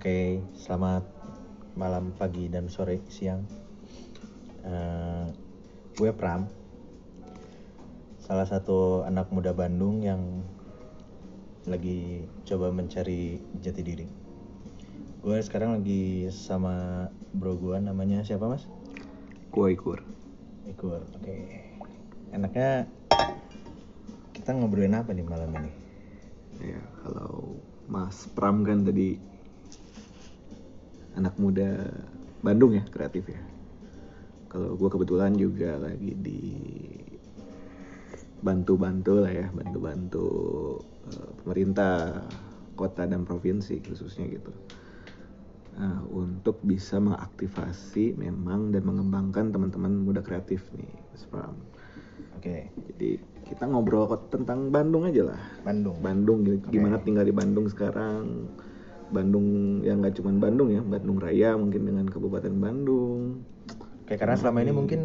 Oke, selamat malam, pagi, dan sore, siang. Eh, gue Pram, salah satu anak muda Bandung yang lagi coba mencari jati diri. Gue sekarang lagi sama bro gue, namanya siapa mas? Gua Ikur. Ikur. Oke. Enaknya kita ngobrolin apa nih malam ini? Ya, kalau Mas Pram kan tadi anak muda Bandung ya, kreatif ya. Kalau gua kebetulan juga lagi di bantu-bantu lah ya, bantu-bantu eh, pemerintah kota dan provinsi khususnya gitu. Nah, untuk bisa mengaktifasi memang dan mengembangkan teman-teman muda kreatif nih, Mas Pram. Oke, Jadi kita ngobrol tentang Bandung aja lah. Bandung. Bandung. Oke. gimana tinggal di Bandung sekarang Bandung yang nggak cuma Bandung ya Bandung Raya mungkin dengan Kabupaten Bandung Oke, karena selama ini mungkin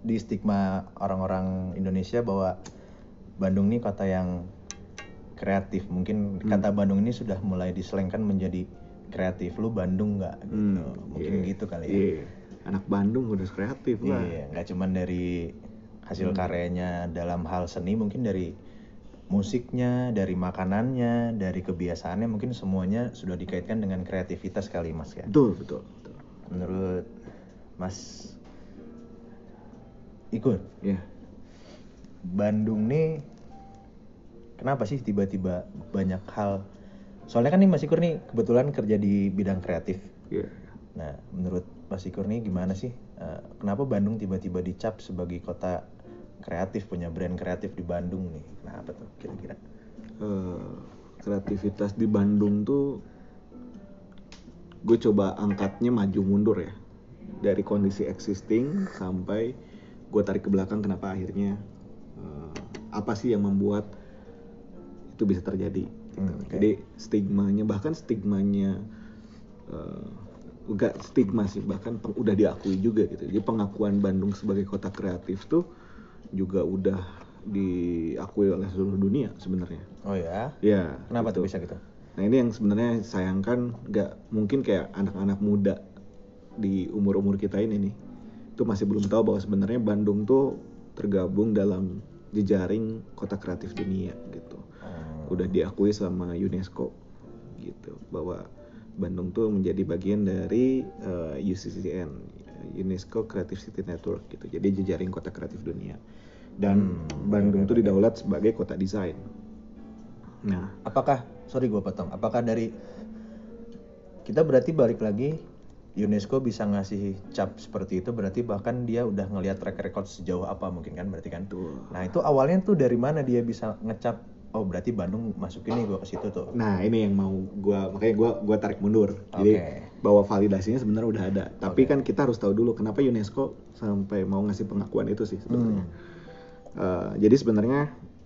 di stigma orang-orang Indonesia bahwa Bandung ini kota yang kreatif. Mungkin Hmm. kata Bandung ini sudah mulai diselengkan menjadi kreatif. Lu Bandung nggak? Gitu. Hmm, Mungkin iya. gitu kali ya. Iya. anak Bandung udah kreatif lah Iya, nggak cuman dari hasil Hmm. karyanya dalam hal seni, mungkin dari musiknya, dari makanannya, dari kebiasaannya, mungkin semuanya sudah dikaitkan dengan kreativitas kali Mas ya. betul betul, betul. Menurut Mas Ikur, ya Bandung nih kenapa sih tiba-tiba banyak hal? Soalnya kan nih Mas Ikur nih kebetulan kerja di bidang kreatif. ya Nah, menurut Mas Ikur nih gimana sih? Eh, kenapa Bandung tiba-tiba dicap sebagai kota kreatif, punya brand kreatif di Bandung nih? Kenapa tuh kira-kira? Eh, kreativitas di Bandung tuh gue coba angkatnya maju mundur ya dari kondisi existing sampai gue tarik ke belakang kenapa akhirnya eh, apa sih yang membuat itu bisa terjadi gitu. Hmm, oke. jadi stigmanya bahkan stigmanya eh, enggak stigma sih bahkan peng- udah diakui juga gitu jadi pengakuan Bandung sebagai kota kreatif tuh juga udah diakui oleh seluruh dunia sebenarnya Oh ya? ya Kenapa tuh gitu. bisa gitu? Nah ini yang sebenarnya sayangkan nggak mungkin kayak anak-anak muda di umur-umur kita ini nih itu masih belum tahu bahwa sebenarnya Bandung tuh tergabung dalam jejaring kota kreatif dunia gitu. Hmm. Udah diakui sama UNESCO gitu bahwa Bandung tuh menjadi bagian dari eh, UCCN UNESCO Creative City Network gitu. Jadi jejaring kota kreatif dunia. Dan Hmm, Bandung tuh oke. didaulat sebagai kota desain. Nah, Apakah, sorry gue potong, apakah dari kita berarti balik lagi UNESCO bisa ngasih cap seperti itu berarti bahkan dia udah ngelihat track record sejauh apa mungkin kan berarti kan? Betul. Nah itu awalnya tuh dari mana dia bisa ngecap oh berarti Bandung masukin nih gue ke situ tuh. Nah ini yang mau gua makanya gua gua tarik mundur. Jadi Oke. bahwa validasinya sebenarnya udah ada. Tapi Oke. kan kita harus tahu dulu kenapa UNESCO sampai mau ngasih pengakuan itu sih sebenarnya. Hmm. Eh, jadi sebenarnya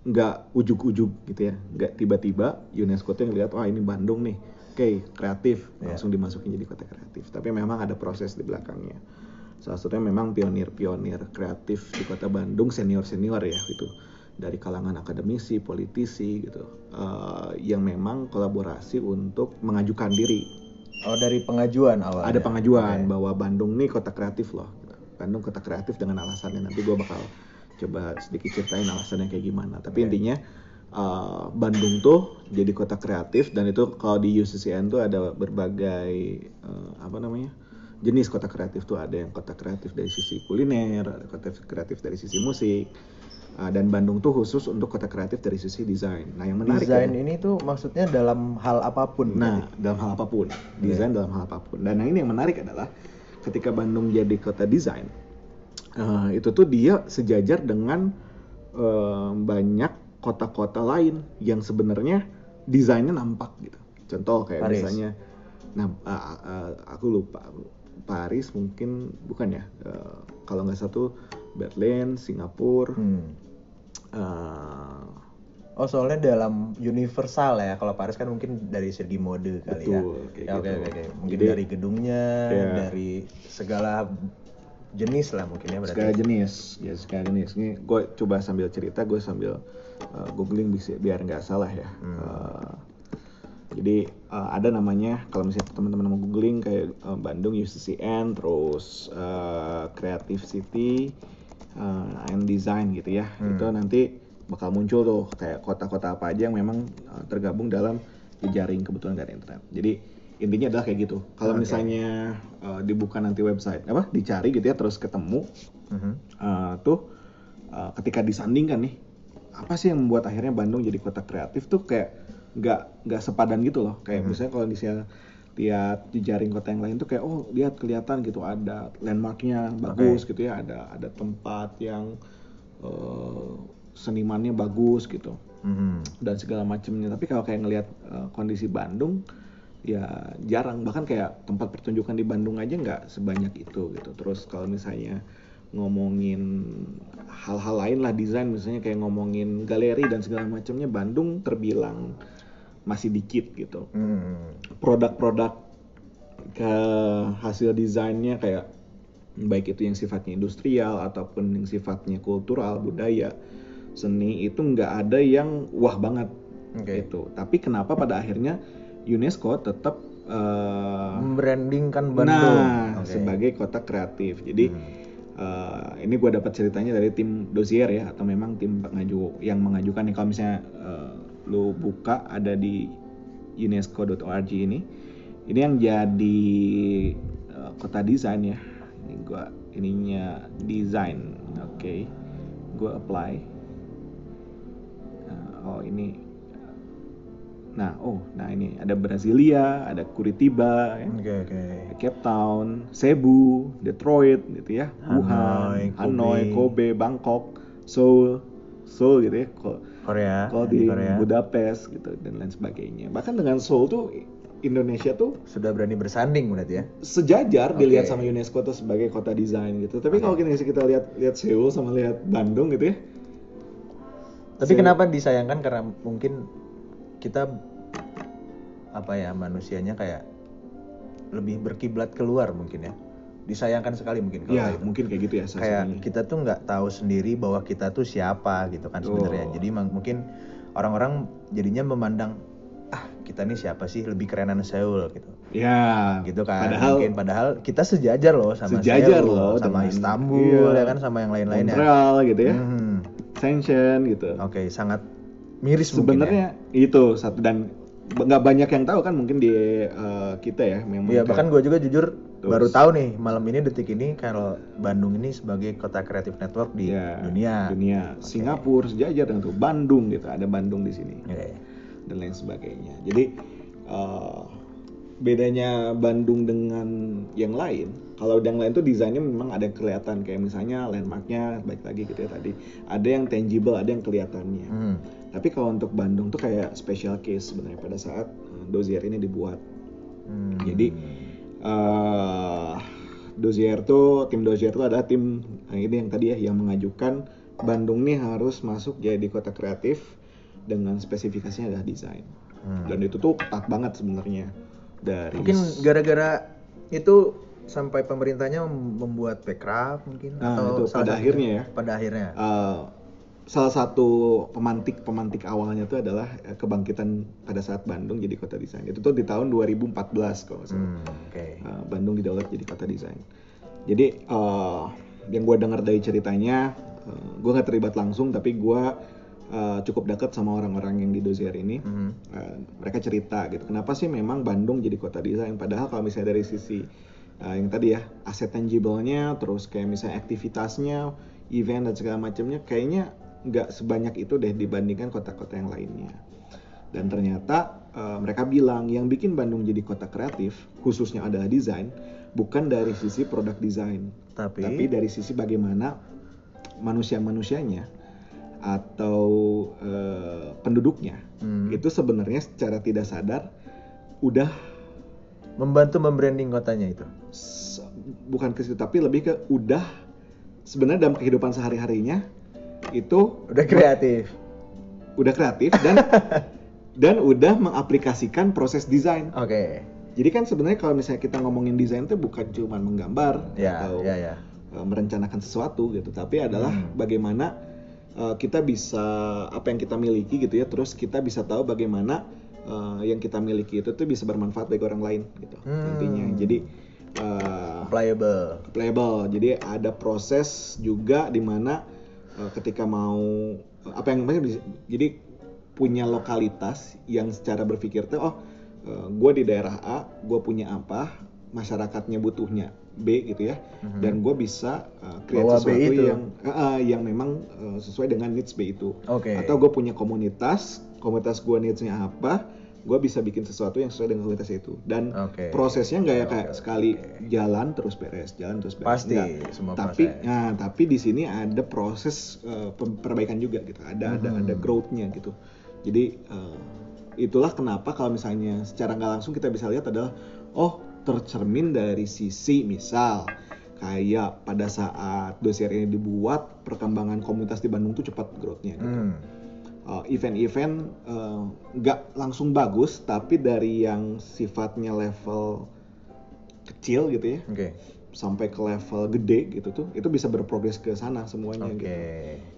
nggak ujuk-ujuk gitu ya, nggak tiba-tiba UNESCO tuh ngeliat wah ini Bandung nih, oke kreatif Iya. langsung dimasukin jadi kota kreatif. Tapi memang ada proses di belakangnya. Salah satunya memang pionir-pionir kreatif di kota Bandung senior-senior ya gitu dari kalangan akademisi, politisi gitu, eh, yang memang kolaborasi untuk mengajukan diri. Oh dari pengajuan awalnya. Ada pengajuan Oke. bahwa Bandung nih kota kreatif loh. gitu. Bandung kota kreatif dengan alasannya nanti gue bakal coba sedikit ceritain alasannya kayak gimana. Tapi Oke. intinya eh, Bandung tuh jadi kota kreatif dan itu kalau di UCCN tuh ada berbagai eh, apa namanya jenis kota kreatif tuh ada yang kota kreatif dari sisi kuliner, ada kota kreatif dari sisi musik. Eh, dan Bandung tuh khusus untuk kota kreatif dari sisi desain. Nah yang menarik Desain ya- ini tuh maksudnya dalam hal apa pun. Nah, dalam hal apa pun, desain dalam hal apa pun. Dan yang ini yang menarik adalah ketika Bandung jadi kota desain, eh, itu tuh dia sejajar dengan eh, banyak kota-kota lain yang sebenarnya desainnya nampak gitu. Contoh kayak Paris. misalnya, nah ah, ah, aku lupa Paris mungkin bukan ya. Eh, kalau nggak satu Berlin, Singapura. Hmm. Eh, Oh soalnya dalam universal ya kalau Paris kan mungkin dari segi mode kali Betul, ya. kayak Ya, Oke gitu. oke oke. Mungkin Jadi- dari gedungnya, Iya. dari segala jenis lah mungkin ya berarti. segala jenis ya segala jenis ini gue coba sambil cerita gue sambil uh, googling bisa biar nggak salah ya Hmm. Uh, jadi Jadi uh, ada namanya kalau misalnya teman-teman mau googling kayak uh, Bandung UCCN, terus uh, Creative City uh, and Design gitu ya. Hmm. Itu nanti bakal muncul tuh kayak kota-kota apa aja yang memang uh, tergabung dalam jejaring kebetulan dari internet. Jadi intinya adalah kayak gitu. Kalau Oke. misalnya uh, dibuka nanti website apa dicari gitu ya terus ketemu Mhm. uh, tuh uh, ketika disandingkan nih apa sih yang membuat akhirnya Bandung jadi kota kreatif tuh kayak nggak nggak sepadan gitu loh kayak Mhm. misalnya kalau misalnya lihat di jaring kota yang lain tuh kayak oh lihat kelihatan gitu ada landmarknya bagus gitu ya ada ada tempat yang uh, senimannya bagus gitu. Mhm. dan segala macamnya tapi kalau kayak ngelihat uh, kondisi Bandung ya jarang. Bahkan kayak tempat pertunjukan di Bandung aja nggak sebanyak itu gitu. Terus kalau misalnya ngomongin hal-hal lain lah desain misalnya kayak ngomongin galeri dan segala macamnya Bandung terbilang masih dikit gitu Mhm. produk-produk ke hasil desainnya kayak baik itu yang sifatnya industrial ataupun yang sifatnya kultural budaya seni itu nggak ada yang wah banget Oke. gitu tapi kenapa pada akhirnya UNESCO tetap eh, Membrandingkan Bandung. nah Oke. sebagai kota kreatif jadi Hmm. eh, ini gue dapat ceritanya dari tim dosier ya atau memang tim pengaju yang mengajukan nih kalau misalnya eh, lu buka ada di unesco.org ini. Ini yang jadi eh, kota desain ya. Ini gua ininya desain oke. Gue apply. Nah, oh ini. Nah oh nah ini. Ada Brasilia ada Curitiba ya. Oke oke. Cape Town, Cebu, Detroit gitu ya, Hanoi, Wuhan, Hanoi, Kobe. Kobe, Bangkok, Seoul, Seoul gitu ya, Korea. kalau di di Korea. Budapest gitu dan lain sebagainya. Bahkan dengan Seoul tuh Indonesia tuh Sudah berani bersanding berarti ya. sejajar Oke. dilihat sama UNESCO tuh sebagai kota desain gitu. Tapi kalau kita kita lihat lihat Seoul sama lihat Bandung gitu ya, Tapi Se- kenapa disayangkan karena mungkin kita apa ya manusianya kayak lebih berkiblat keluar mungkin ya. Disayangkan sekali mungkin kalau ya kayak gitu. mungkin kayak gitu ya kayak kita tuh nggak tahu sendiri bahwa kita tuh siapa gitu kan sebenarnya. Jadi mang- mungkin orang-orang jadinya memandang ah kita nih siapa sih lebih kerenan Seoul gitu. Ya, Gitu kan. Padahal mungkin padahal kita sejajar loh sama Sejajar Seoul, loh sama dengan- Istanbul iya. ya kan sama yang lain-lainnya. Montreal gitu ya, Hmm. Shenzhen gitu. Oke, sangat miris ya. Sebenarnya itu satu dan nggak banyak yang tahu kan mungkin di eh, kita ya memang. Kayak- bahkan gue juga jujur Terus. baru tahu nih malam ini detik ini kalau Bandung ini sebagai kota kreatif network di Ya, dunia. Dunia. Singapura sejajar dengan tuh Bandung gitu, ada Bandung di sini Oke. dan lain sebagainya. Jadi eh, bedanya Bandung dengan yang lain, kalau yang lain tuh desainnya memang ada yang kelihatan kayak misalnya landmarknya baik lagi gitu ya tadi, ada yang tangible, ada yang kelihatannya. Hmm. Tapi kalau untuk Bandung tuh kayak special case sebenarnya pada saat eh, dossier ini dibuat. Hmm. Jadi eh dossier tuh tim dossier tuh adalah tim eh, ini yang tadi ya yang mengajukan Bandung nih harus masuk jadi kota kreatif dengan spesifikasinya adalah desain. Hmm. Dan itu tuh ketat banget sebenarnya dari mungkin gara-gara itu sampai pemerintahnya mem- membuat Pekraf mungkin Nah, atau itu pada akhirnya ya. Pada akhirnya. eh, salah satu pemantik pemantik awalnya tuh adalah eh, kebangkitan pada saat Bandung jadi kota desain. Itu tuh di tahun 2014 kalau nggak salah. Hmm, oke. Uh, Bandung didaulat jadi kota desain. Jadi uh, yang gue dengar dari ceritanya, uh, gue nggak terlibat langsung, tapi gue uh, cukup dekat sama orang-orang yang di dossier ini. Mhm. Uh, mereka cerita gitu, kenapa sih memang Bandung jadi kota desain? Padahal kalau misalnya dari sisi uh, yang tadi ya aset tangible-nya, terus kayak misalnya aktivitasnya, event dan segala macamnya, kayaknya nggak sebanyak itu deh dibandingkan kota-kota yang lainnya. Dan ternyata uh, mereka bilang yang bikin Bandung jadi kota kreatif, khususnya adalah desain, bukan dari sisi produk desain, Tapi, tapi dari sisi bagaimana manusia-manusianya atau uh, penduduknya Hmm. itu sebenarnya secara tidak sadar udah membantu membranding kotanya itu. bukan ke situ tapi lebih ke udah sebenarnya dalam kehidupan sehari-harinya itu Udah kreatif. udah kreatif dan dan udah mengaplikasikan proses desain. Oke. Jadi kan sebenarnya kalau misalnya kita ngomongin desain itu bukan cuma menggambar Ya, atau ya, ya. uh, merencanakan sesuatu gitu, tapi adalah Hmm. bagaimana uh, kita bisa apa yang kita miliki gitu ya, terus kita bisa tahu bagaimana eh, yang kita miliki itu tuh bisa bermanfaat bagi orang lain gitu Hmm. intinya jadi eh, Playable. playable. Jadi ada proses juga di mana ketika mau apa yang bisa- jadi punya lokalitas yang secara berpikir tuh oh gue di daerah A, gue punya apa, masyarakatnya butuhnya B gitu ya, Mhm. dan gue bisa eh, create Bawa sesuatu itu. yang eh, eh, yang memang eh, sesuai dengan needs B itu. Oke. Atau gue punya komunitas, komunitas gue needsnya apa, gue bisa bikin sesuatu yang sesuai dengan komunitas itu. Dan Oke. prosesnya nggak ya kayak Oke, sekali oke. jalan terus beres, jalan terus beres. Pasti, Nggak. semua tapi proses. nah tapi di sini ada proses pem- perbaikan juga gitu ada ada Mhm. ada growth-nya gitu jadi eh, itulah kenapa kalau misalnya secara nggak langsung kita bisa lihat adalah oh tercermin dari sisi misal kayak pada saat dossier ini dibuat perkembangan komunitas di Bandung tuh cepat growth-nya gitu Hmm. Uh, event-event uh, nggak langsung bagus tapi dari yang sifatnya level kecil gitu ya Oke. sampai ke level gede gitu tuh itu bisa berprogres ke sana semuanya Oke. gitu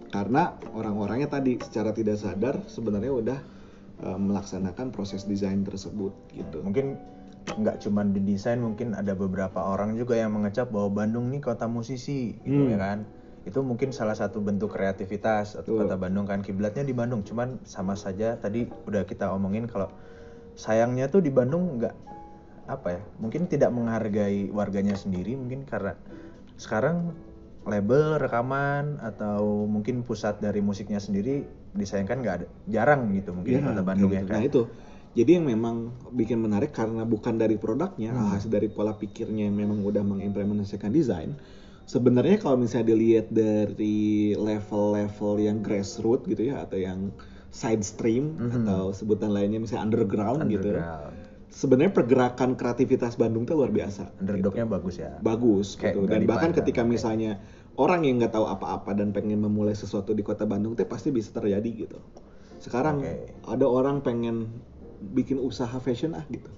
karena orang-orangnya tadi secara tidak sadar sebenarnya udah uh, melaksanakan proses desain tersebut gitu Mungkin nggak cuma di desain, mungkin ada beberapa orang juga yang mengecap bahwa Bandung nih kota musisi, gitu Hmm. ya kan? Itu mungkin salah satu bentuk kreativitas atau kota Bandung kan kiblatnya di Bandung. Cuman sama saja tadi udah kita omongin kalau sayangnya tuh di Bandung nggak apa ya? Mungkin tidak menghargai warganya sendiri, mungkin karena sekarang label rekaman atau mungkin pusat dari musiknya sendiri disayangkan nggak ada jarang gitu mungkin di kota Bandung ya gitu. kan Nah itu. Jadi yang memang bikin menarik karena bukan dari produknya, Hmm. hasil dari pola pikirnya yang memang udah mengimplementasikan desain. Sebenarnya kalau misalnya dilihat dari level-level yang grassroots gitu ya atau yang side stream Mhm. atau sebutan lainnya misalnya underground, gitu. Underground. Sebenarnya pergerakan kreativitas Bandung tuh luar biasa. Underdognya bagus ya. Bagus Kayak gitu. Dan bahkan ketika oke. misalnya orang yang nggak tahu apa-apa dan pengen memulai sesuatu di kota Bandung tuh pasti bisa terjadi gitu. Sekarang Oke. ada orang pengen bikin usaha fashion ah gitu.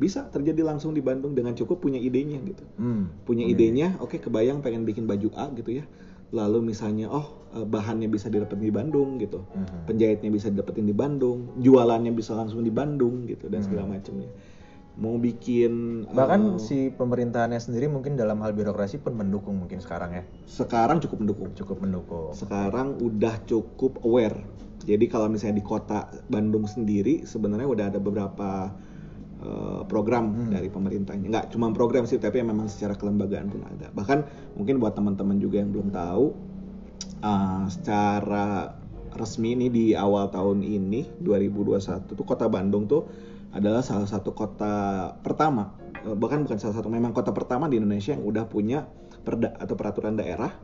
Bisa terjadi langsung di Bandung dengan cukup punya idenya gitu. Hmm. Punya idenya, oke kebayang pengen bikin baju A gitu ya. Lalu misalnya oh eh, bahannya bisa didapetin di Bandung gitu. Mhm. Penjahitnya bisa didapetin di Bandung, jualannya bisa langsung di Bandung gitu dan segala Hmm. macamnya. Mau bikin Bahkan eh, si pemerintahannya sendiri mungkin dalam hal birokrasi pun mendukung mungkin sekarang ya. sekarang cukup mendukung. Cukup mendukung. sekarang udah cukup aware. Jadi kalau misalnya di kota Bandung sendiri sebenarnya udah ada beberapa uh, program Hmm. dari pemerintahnya. Nggak cuma program sih, tapi memang secara kelembagaan pun ada. Bahkan mungkin buat teman-teman juga yang belum tahu, uh, secara resmi ini di awal tahun ini 2021 tuh kota Bandung tuh adalah salah satu kota pertama, uh, bahkan bukan salah satu, memang kota pertama di Indonesia yang udah punya perda atau peraturan daerah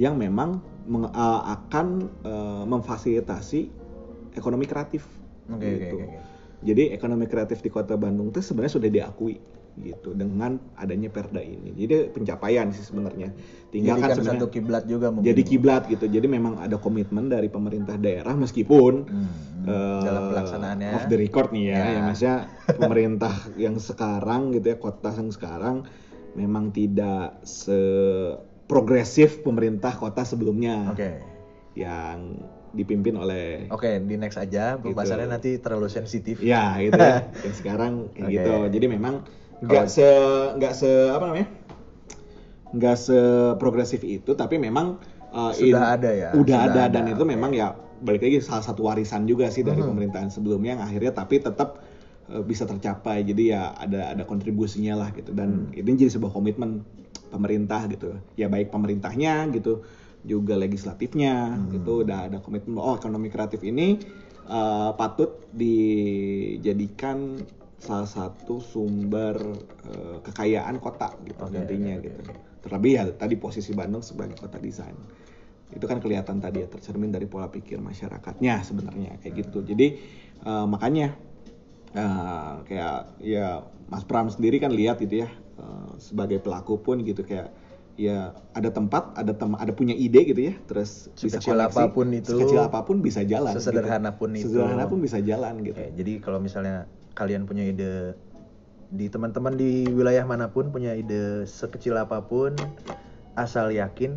yang memang meng- uh, akan uh, memfasilitasi ekonomi kreatif. Oke gitu. oke. oke. Jadi ekonomi kreatif di kota Bandung itu sebenarnya sudah diakui gitu dengan adanya perda ini. Jadi pencapaian sih sebenarnya. Tinggal kan sebenarnya satu kiblat juga mungkin. jadi kiblat gitu. Jadi memang ada komitmen dari pemerintah daerah meskipun Hmm, eh, dalam pelaksanaannya. off the record nih ya, Ya. ya maksudnya pemerintah yang sekarang gitu ya kota yang sekarang memang tidak se progresif pemerintah kota sebelumnya Oke. yang dipimpin oleh Oke, di next aja. Pembahasannya Gitu. nanti terlalu sensitif. Ya gitu ya. yang sekarang kayak Oke. gitu. Jadi memang nggak se nggak se apa namanya? nggak se progresif itu, tapi memang uh, Sudah ada ya? Udah Sudah ada, ada, dan itu memang ya balik lagi salah satu warisan juga sih dari Mhm. pemerintahan sebelumnya yang akhirnya tapi tetap uh, bisa tercapai. Jadi ya ada ada kontribusinya lah gitu dan Hmm. ini jadi sebuah komitmen pemerintah gitu. Ya baik pemerintahnya gitu, juga legislatifnya Hmm. itu udah ada komitmen oh ekonomi kreatif ini uh, patut dijadikan salah satu sumber uh, kekayaan kota gitu Oke, nantinya oke, gitu. Terlebih ya tadi posisi Bandung sebagai kota desain. Itu kan kelihatan tadi ya tercermin dari pola pikir masyarakatnya sebenarnya kayak gitu. Jadi uh, makanya uh, kayak ya Mas Pram sendiri kan lihat gitu ya uh, sebagai pelaku pun gitu kayak ya ada tempat, ada tem ada punya ide gitu ya, terus bisa Sekecil koneksi, apa pun itu, sekecil apa pun bisa jalan. sesederhana gitu. pun itu. Sesederhana pun bisa jalan gitu. Oke, jadi kalau misalnya kalian punya ide di teman-teman di wilayah mana pun punya ide sekecil apa pun, asal yakin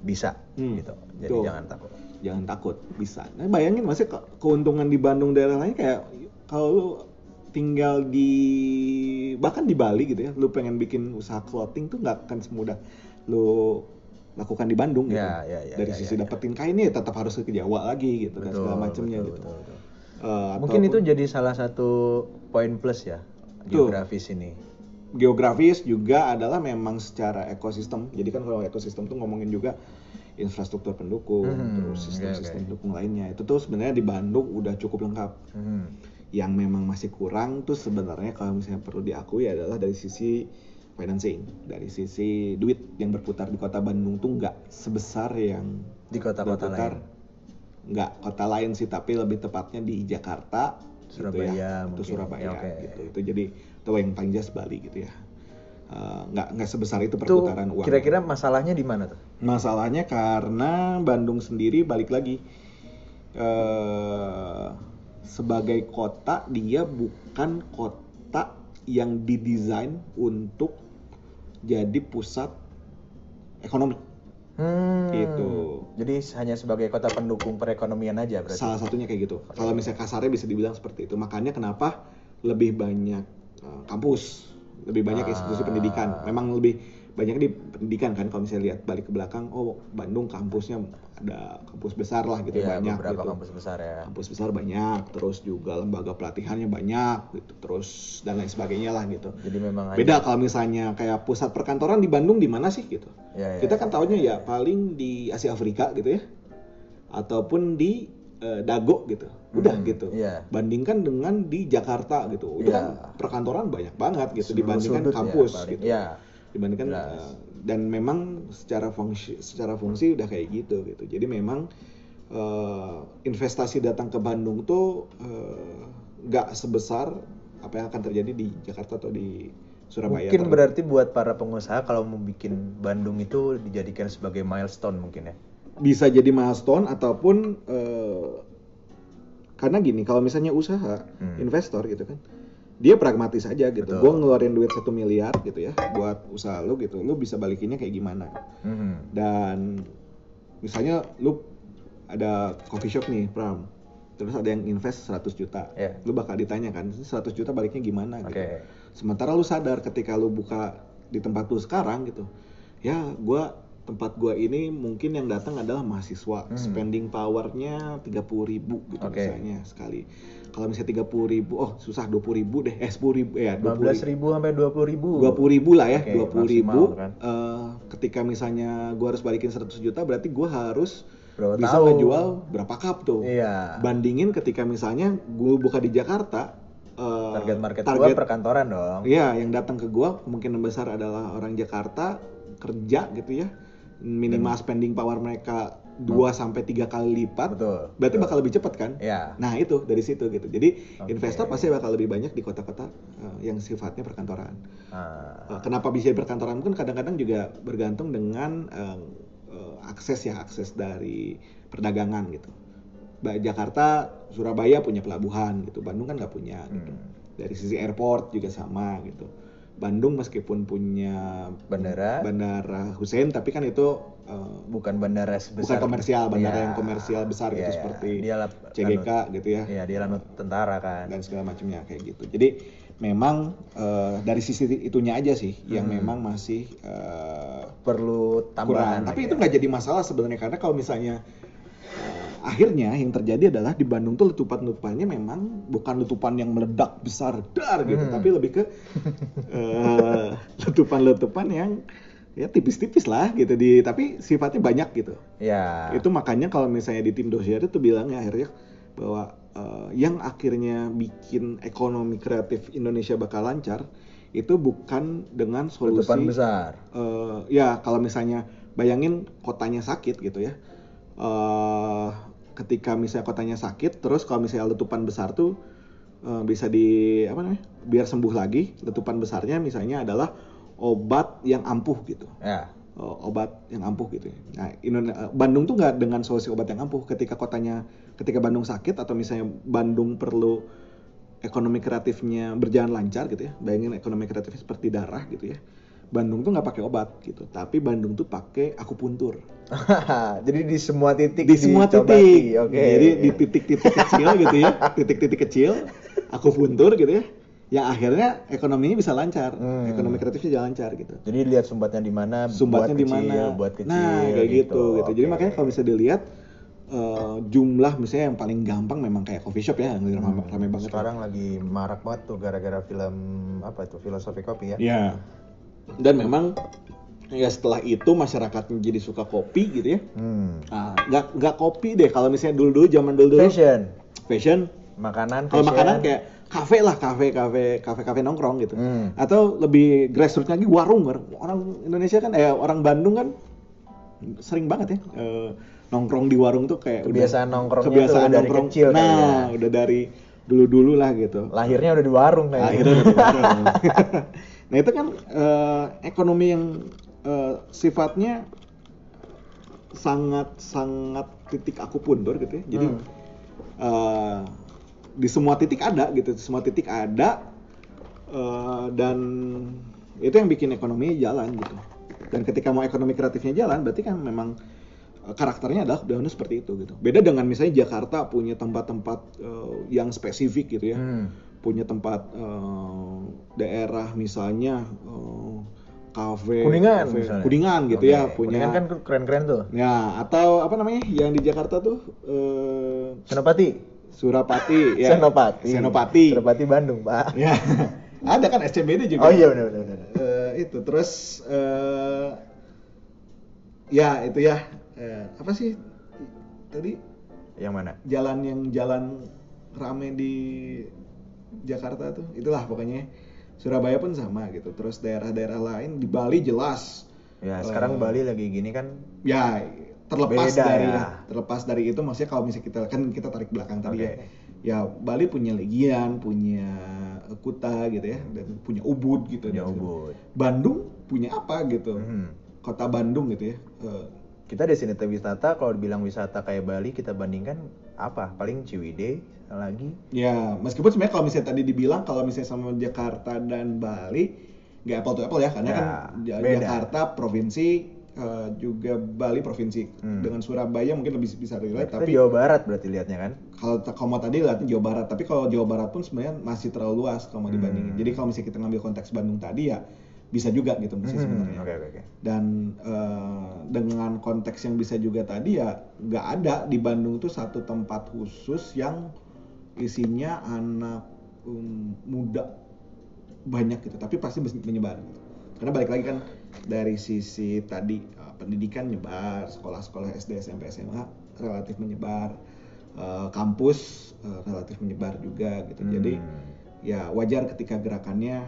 bisa Hmm, gitu. Jadi betul. jangan takut. jangan takut bisa. Nah, bayangin masih ke- keuntungan di Bandung daerah lain kayak kalau lu tinggal di bahkan di Bali gitu ya, lu pengen bikin usaha clothing tuh nggak akan semudah lu lakukan di Bandung gitu. Ya, ya, ya, Dari ya, sisi ya, ya. dapetin kainnya ya tetap harus ke Jawa lagi gitu dan segala macamnya betul, gitu. betul, betul. Eh, Mungkin itu jadi salah satu poin plus ya Betul. geografis ini. geografis juga adalah memang secara ekosistem. Jadi kan kalau ekosistem tuh ngomongin juga infrastruktur pendukung, Hmm, terus sistem-sistem oke, oke. pendukung lainnya. Itu tuh sebenarnya di Bandung udah cukup lengkap. Hmm. Yang memang masih kurang tuh sebenarnya kalau misalnya perlu diakui adalah dari sisi financing, dari sisi duit yang berputar di kota Bandung tuh nggak sebesar yang Di kota-kota lain. Nggak kota lain sih, tapi lebih tepatnya di Jakarta, Surabaya gitu ya, mungkin. atau Surabaya Ya, oke. gitu. Itu jadi atau yang paling jelas Bali gitu ya. Eh, nggak nggak sebesar itu Itu perputaran uang. kira-kira masalahnya di mana tuh? Masalahnya karena Bandung sendiri balik lagi eh sebagai kota dia bukan kota yang didesain untuk jadi pusat ekonomi. Hmm. Gitu. Jadi hanya sebagai kota pendukung perekonomian aja berarti. Salah satunya kayak gitu. Kalau misalnya kasarnya bisa dibilang seperti itu. Makanya kenapa lebih banyak eh, kampus, lebih banyak institusi Ah. pendidikan. Memang lebih banyak di pendidikan kan. Kalau misalnya lihat balik ke belakang, oh Bandung kampusnya ada kampus besar lah gitu Iya, banyak beberapa gitu. kampus besar ya. Kampus besar banyak, terus juga lembaga pelatihannya banyak gitu, terus dan lain sebagainya lah gitu. Jadi memang Beda kalau misalnya kayak pusat perkantoran di Bandung di mana sih gitu. Ya, ya, Kita kan ya, taunya ya paling di Asia Afrika gitu ya. Ataupun di eh, Dago gitu. Udah Hmm, gitu. iya. Bandingkan dengan di Jakarta gitu. Itu Iya. kan perkantoran banyak banget gitu Seluruh dibandingkan sudut ya, kampus paling. gitu. Iya. Dibandingkan eh, dan memang secara fungsi secara fungsi udah kayak gitu gitu. Jadi memang eh, investasi datang ke Bandung tuh eh, nggak sebesar apa yang akan terjadi di Jakarta atau di Surabaya. Mungkin Tapi- berarti buat para pengusaha kalau mau bikin Bandung itu dijadikan sebagai milestone mungkin ya. bisa jadi milestone ataupun eh, karena gini kalau misalnya usaha Hmm. investor gitu kan dia pragmatis aja gitu gue ngeluarin duit satu miliar gitu ya buat usaha lu gitu lu bisa balikinnya kayak gimana Mhm. dan misalnya lu ada coffee shop nih Pram terus ada yang invest 100 juta Ya. lu bakal ditanya kan 100 juta baliknya gimana gitu Oke. sementara lu sadar ketika lu buka di tempat lu sekarang gitu ya gua tempat gua ini mungkin yang datang adalah mahasiswa Hmm. spending powernya 30.000 ribu gitu Oke. misalnya sekali kalau misalnya 30.000 ribu oh susah 20.000 ribu deh eh 10 ribu ya 20 15 ribu sampai 20 ribu. dua puluh ribu lah ya dua puluh ribu kan. Eh, ketika misalnya gua harus balikin 100 juta berarti gua harus Berapa bisa tahun? ngejual berapa cup tuh Iya. bandingin ketika misalnya gue buka di Jakarta eh, Target market gua target perkantoran dong. Iya, yang datang ke gua kemungkinan besar adalah orang Jakarta kerja gitu ya. Minimal spending power mereka 2 sampai 3 kali lipat. Betul. Berarti betul. bakal lebih cepat kan? Iya. Nah, itu dari situ gitu. Jadi Oke. investor pasti bakal lebih banyak di kota-kota eh, yang sifatnya perkantoran. Ah. Eh, kenapa bisa di perkantoran pun kadang-kadang juga bergantung dengan eh, akses ya, akses dari perdagangan gitu. Jakarta, Surabaya punya pelabuhan gitu. Bandung kan nggak punya gitu Hmm. dari sisi airport juga sama gitu. Bandung meskipun punya Bandara. bandara Hussein tapi kan itu uh, bukan bandara sebesar bukan komersial, bandara Iya. yang komersial besar gitu Iya, iya. seperti dia lap- CGK lanut- gitu ya Iya, dia lanut tentara kan. dan segala macamnya kayak gitu. Jadi memang uh, dari sisi itunya aja sih yang Hmm. memang masih uh, Perlu tambahan. kurang. Tapi lagi itu ya. nggak jadi masalah sebenarnya karena kalau misalnya akhirnya yang terjadi adalah di Bandung tuh letupan-letupannya memang bukan letupan yang meledak besar dar gitu, Hmm. tapi lebih ke eh, letupan-letupan yang ya tipis-tipis lah gitu di tapi sifatnya banyak gitu. Ya. Itu makanya kalau misalnya di tim dosier itu bilangnya akhirnya bahwa eh, yang akhirnya bikin ekonomi kreatif Indonesia bakal lancar itu bukan dengan solusi letupan besar. eh, ya kalau misalnya bayangin kotanya sakit gitu ya eh ketika misalnya kotanya sakit terus kalau misalnya letupan besar tuh eh, bisa di apa namanya biar sembuh lagi letupan besarnya misalnya adalah obat yang ampuh gitu. Eh, obat yang ampuh gitu ya. Nah, Indone- eh, Bandung tuh nggak dengan solusi obat yang ampuh ketika kotanya ketika Bandung sakit atau misalnya Bandung perlu ekonomi kreatifnya berjalan lancar gitu ya. Bayangin ekonomi kreatifnya seperti darah gitu ya. Bandung tuh nggak pakai obat gitu, tapi Bandung tuh pakai akupuntur. Jadi di semua titik Di semua titik. Oke. Jadi di titik-titik kecil gitu ya, titik-titik kecil aku puntur gitu ya yang akhirnya ekonominya bisa lancar Hmm. ekonomi kreatifnya jalan lancar gitu Jadi lihat sumbatnya di mana, sumbatnya di mana buat kecil. nah kayak gitu gitu, jadi Oke. makanya kalau bisa dilihat eh, jumlah misalnya yang paling gampang memang kayak coffee shop ya yang rame, rame banget sekarang lagi marak banget tuh gara-gara film apa itu filosofi kopi ya. ya dan memang ya setelah itu masyarakatnya jadi suka kopi gitu ya Hmm. Ah, nggak nggak kopi deh kalau misalnya dulu dulu zaman dulu dulu Fashion, fashion makanan, kalau makanan kayak kafe lah kafe kafe kafe kafe nongkrong gitu Hmm. atau lebih grassroots lagi warung orang Indonesia kan eh orang Bandung kan sering banget ya eh, nongkrong di warung tuh kayak Kebiasaan udah, nongkrongnya kebiasaan dari nongkrong kecil nah kayaknya. udah dari dulu dulu lah gitu lahirnya udah di warung kayaknya. akhirnya udah di warung. nah itu kan eh, ekonomi yang eh, sifatnya sangat sangat titik aku pundur gitu ya. Jadi Hmm. eh, di semua titik ada gitu. Semua titik ada eh, dan itu yang bikin ekonominya jalan gitu. Dan ketika mau ekonomi kreatifnya jalan berarti kan memang karakternya adalah daunnya seperti itu gitu. Beda dengan misalnya Jakarta punya tempat-tempat eh, yang spesifik gitu ya. Hmm. Punya tempat eh, daerah misalnya eh, kafe Kuningan kafe- misalnya. kuningan gitu Oke, ya punya Kuningan kan keren-keren tuh. ya atau apa namanya yang di Jakarta tuh eh, Senopati. Surapati ya Senopati. Senopati Senopati Bandung, Pak. ya ada kan SCBD juga Oh iya benar benar benar. Eh, itu terus eh, ya itu ya Eh, apa sih tadi Yang mana? jalan yang jalan rame di Jakarta tuh itulah pokoknya Surabaya pun sama gitu terus daerah-daerah lain di Bali jelas Ya, sekarang Bali lagi gini kan ya terlepas Beda dari ya. terlepas dari itu maksudnya kalau misalnya kita kan kita tarik belakang tadi Oke. ya ya Bali punya Legian punya Kuta gitu ya dan punya Ubud gitu punya Ubud. Bandung punya apa gitu Hmm. kota Bandung gitu ya Eh, Kita destinasi wisata kalau dibilang wisata kayak Bali kita bandingkan apa? Paling Ciwidey lagi. ya meskipun sebenarnya kalau misalnya tadi dibilang kalau misalnya sama Jakarta dan Bali nggak apple to apple ya karena Ya, kan beda. Jakarta provinsi eh, juga Bali provinsi Hmm. dengan Surabaya mungkin lebih bisa relate tapi Jawa Barat berarti lihatnya kan. kalau kalau tadi lihatnya Jawa Barat tapi kalau Jawa Barat pun sebenarnya masih terlalu luas kalau mau dibandingin Hmm. jadi kalau misalnya kita ngambil konteks Bandung tadi ya bisa juga gitu mesti Hmm, sebenarnya oke oke. dan eh, dengan konteks yang bisa juga tadi ya nggak ada di Bandung tuh satu tempat khusus yang isinya anak um, muda banyak gitu tapi pasti menyebar gitu. karena balik lagi kan dari sisi tadi eh, pendidikan nyebar sekolah-sekolah SD SMP SMA relatif menyebar eh, kampus eh, relatif menyebar juga gitu jadi Hmm. ya wajar ketika gerakannya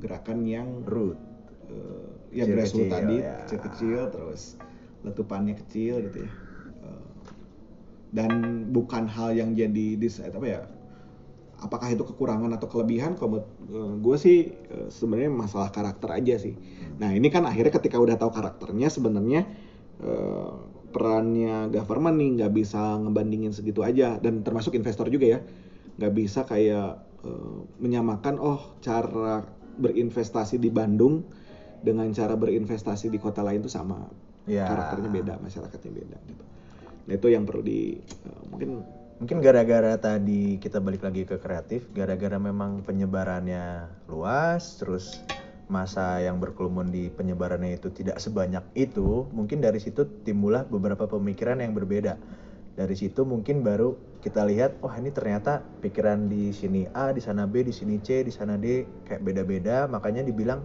gerakan yang Root. eh, ya grassroots tadi ya. kecil-kecil terus letupannya kecil gitu ya. Eh, dan bukan hal yang jadi dis apa ya apakah itu kekurangan atau kelebihan kalau gue sih eh, sebenarnya masalah karakter aja sih. Nah ini kan akhirnya ketika udah tahu karakternya sebenarnya eh, perannya government nih nggak bisa ngebandingin segitu aja. Dan termasuk investor juga ya. Nggak bisa kayak eh, menyamakan oh cara berinvestasi di Bandung dengan cara berinvestasi di kota lain itu sama Ya. karakternya beda masyarakatnya beda gitu nah itu yang perlu di eh, mungkin Mungkin gara-gara tadi kita balik lagi ke kreatif, gara-gara memang penyebarannya luas, terus masa yang berkerumun di penyebarannya itu tidak sebanyak itu, mungkin dari situ timbullah beberapa pemikiran yang berbeda. Dari situ mungkin baru kita lihat, wah ini ternyata pikiran di sini A, di sana B, di sini C, di sana D kayak beda-beda, makanya dibilang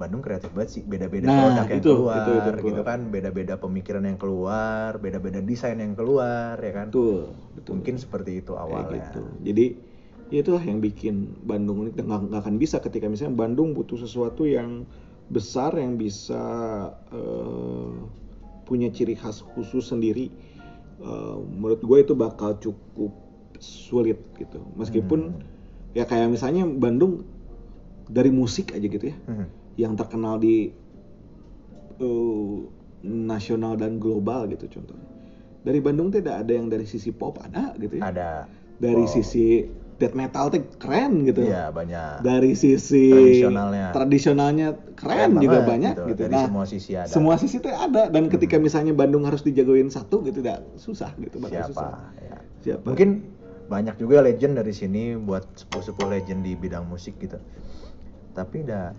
Bandung kreatif banget sih, beda-beda Nah, produk yang itu, keluar, itu, itu, gitu keluar. kan, beda-beda pemikiran yang keluar, beda-beda desain yang keluar, ya kan? betul betul Mungkin seperti itu kayak awalnya. gitu jadi ya itulah yang bikin Bandung unik dan nggak akan bisa ketika misalnya Bandung butuh sesuatu yang besar yang bisa eh, punya ciri khas khusus sendiri Eh, menurut gue itu bakal cukup sulit gitu meskipun Hmm. ya kayak misalnya Bandung dari musik aja gitu ya Mhm. yang terkenal di eh, nasional dan global gitu contohnya dari Bandung tidak ada yang dari sisi pop ada gitu ya Ada. dari Wow. sisi death metal tuh keren gitu Iya banyak. dari sisi Tradisionalnya. tradisionalnya keren, Keren juga banget banyak gitu. gitu, Dari nah semua sisi ada. semua sisi tuh ada dan ketika Hmm. misalnya Bandung harus dijagoin satu gitu tidak susah gitu bakal Siapa? susah Ya. siapa Mungkin banyak juga legend dari sini buat sepuh-sepuh legend di bidang musik gitu tapi dah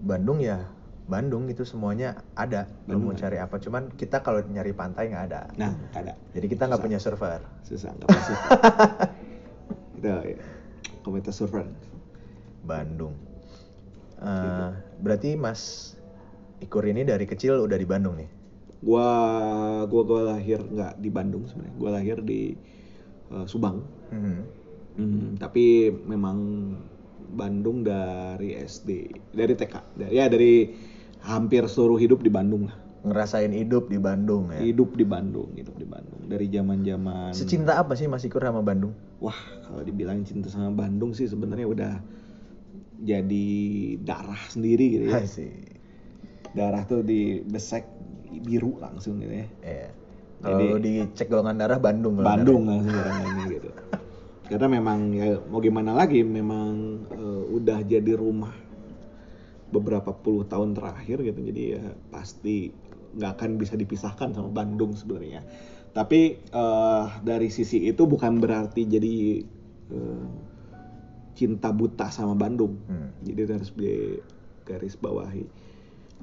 Bandung ya Bandung itu semuanya ada lu mau cari apa cuman kita kalau nyari pantai nggak ada Nah, ada. jadi kita nggak punya server Susah nggak masuk. Kita ya, komunitas surfer. Bandung Eh, berarti Mas Ikur ini dari kecil udah di Bandung nih Gua gua gua lahir nggak di Bandung sebenarnya. Gua lahir di eh, Subang. Mhm. Hmm, tapi memang Bandung dari SD, dari TK, Da- ya dari hampir seluruh hidup di Bandung lah. Ngerasain hidup di Bandung ya Hidup di Bandung, hidup di Bandung. Dari zaman-zaman secinta apa sih Mas Ikur sama Bandung Wah, kalau dibilang cinta sama Bandung sih sebenarnya udah jadi darah sendiri gitu ya. Asik. Darah tuh dibesek biru langsung gitu ya. Iya. Kalau dicek golongan darah Bandung. Bandung langsung orangnya gitu. Karena memang ya mau gimana lagi, memang eh, udah jadi rumah beberapa puluh tahun terakhir gitu. Jadi ya pasti nggak akan bisa dipisahkan sama Bandung sebenarnya. Tapi eh, dari sisi itu bukan berarti jadi eh, cinta buta sama Bandung. Hmm. Jadi harus di garis bawahi.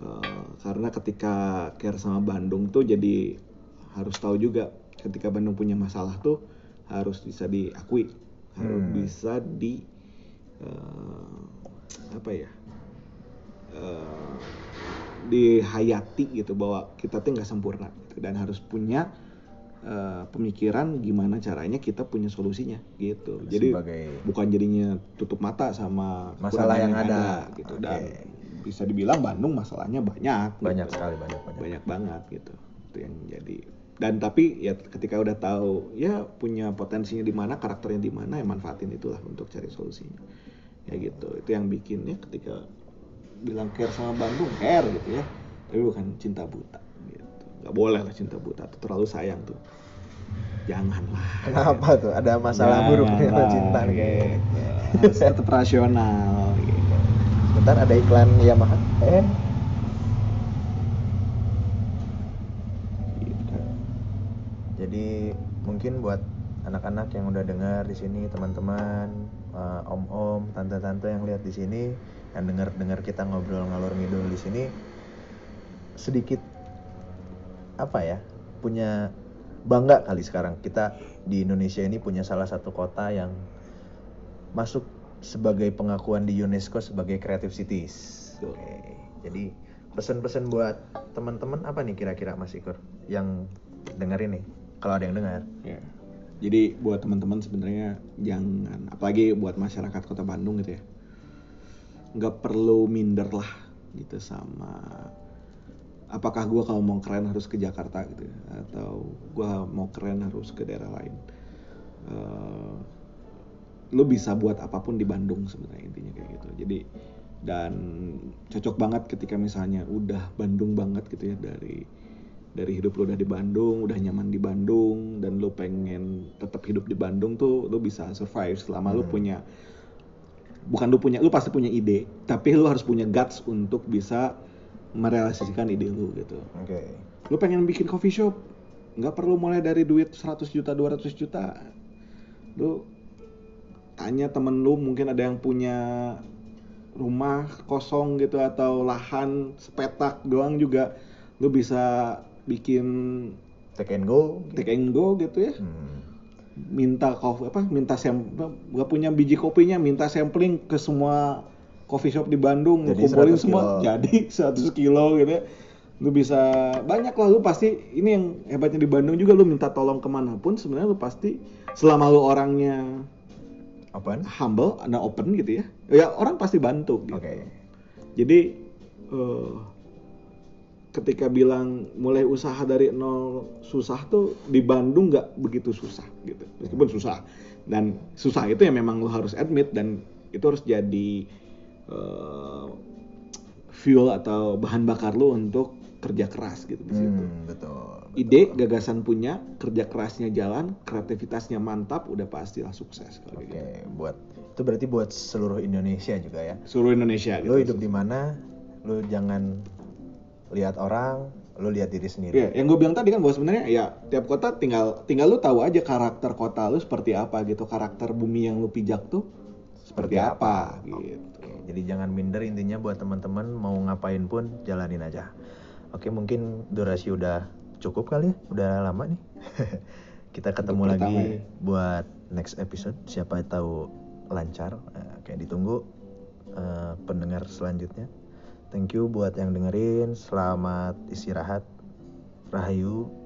Eh, karena ketika care sama Bandung tuh jadi harus tahu juga ketika Bandung punya masalah tuh harus bisa diakui, harus Hmm. bisa di eh, apa ya? Dihayati gitu bahwa kita tuh nggak sempurna gitu. dan harus punya eh, pemikiran gimana caranya kita punya solusinya gitu. Jadi Sebagai- bukan jadinya tutup mata sama Masalah kekurangan yang ada. gitu Oke. dan bisa dibilang Bandung masalahnya banyak Banyak gitu. sekali banyak banyak. banyak banget gitu itu yang jadi dan tapi ya ketika udah tahu ya punya potensinya di mana karakternya di mana ya manfaatin itulah untuk cari solusinya ya gitu itu yang bikin ya ketika bilang care sama Bandung care gitu ya tapi bukan cinta buta gitu nggak boleh lah cinta buta tuh terlalu sayang tuh janganlah Kenapa tuh? Ada masalah buruk nih sama Janganlah, cinta nih kayaknya. gitu. harus tetap rasional gitu. Bentar ada iklan Yamaha. Eh. gitu. Jadi mungkin buat anak-anak yang udah dengar di sini, teman-teman, eh, om-om, tante-tante yang lihat di sini, yang dengar-dengar kita ngobrol ngalor ngidul di sini, sedikit apa ya? Punya bangga kali sekarang kita di Indonesia ini punya salah satu kota yang masuk sebagai pengakuan di UNESCO sebagai Creative Cities. Oke. Jadi pesan-pesan buat teman-teman apa nih kira-kira Mas Ikur yang dengar ini? Kalau ada yang dengar. Ya. Jadi buat teman-teman sebenarnya jangan, apalagi buat masyarakat Kota Bandung gitu ya, nggak perlu minder lah gitu sama apakah gue kalau mau keren harus ke Jakarta gitu ya, atau gue mau keren harus ke daerah lain. Eh, lu bisa buat apa pun di Bandung sebenarnya intinya kayak gitu. Jadi dan cocok banget ketika misalnya udah Bandung banget gitu ya dari dari hidup lu udah di Bandung, udah nyaman di Bandung dan lu pengen tetap hidup di Bandung tuh lu bisa survive selama Hmm. punya bukan lu punya lu pasti punya ide, tapi lu harus punya guts untuk bisa merealisasikan ide lu gitu. Oke. Lu pengen bikin coffee shop, nggak perlu mulai dari duit 100 juta, 200 juta. Lu tanya temen lu mungkin ada yang punya rumah kosong gitu atau lahan sepetak doang juga lu bisa bikin Take and go. take and go gitu ya Hmm. Minta kopi apa minta sem gak punya biji kopinya minta sampling ke semua coffee shop di Bandung Jadi kumpulin 100 semua kilo. jadi 100 kilo gitu ya lu bisa banyak lah lu pasti ini yang hebatnya di Bandung juga lu minta tolong ke mana pun sebenarnya lu pasti selama lu orangnya Apaan? humble and open gitu ya ya orang pasti bantu gitu. Oke. Jadi eh, ketika bilang mulai usaha dari nol susah tuh di Bandung nggak begitu susah gitu meskipun susah dan susah itu ya memang lo harus admit dan itu harus jadi eh, fuel atau bahan bakar lo untuk kerja keras gitu di situ. Hmm, betul. Ide, gagasan punya, kerja kerasnya jalan, kreativitasnya mantap, udah pastilah sukses kalau Oke, gitu. buat itu berarti buat seluruh Indonesia juga ya. Seluruh Indonesia gitu. Lu hidup di mana, lu jangan lihat orang, lu lihat diri sendiri Iya, yang gue bilang tadi kan bahwa sebenarnya ya tiap kota tinggal tinggal lu tahu aja karakter kota lu seperti apa gitu, karakter bumi yang lu pijak tuh seperti apa, gitu. Oke, jadi jangan minder intinya buat teman-teman mau ngapain pun jalanin aja. Oke, mungkin durasi udah cukup kali ya, udah lama nih. Kita ketemu Untuk lagi ya. buat next episode. Siapa tahu lancar. Eh, Oke, ditunggu eh, pendengar selanjutnya. Thank you buat yang dengerin. Selamat istirahat. Rahayu.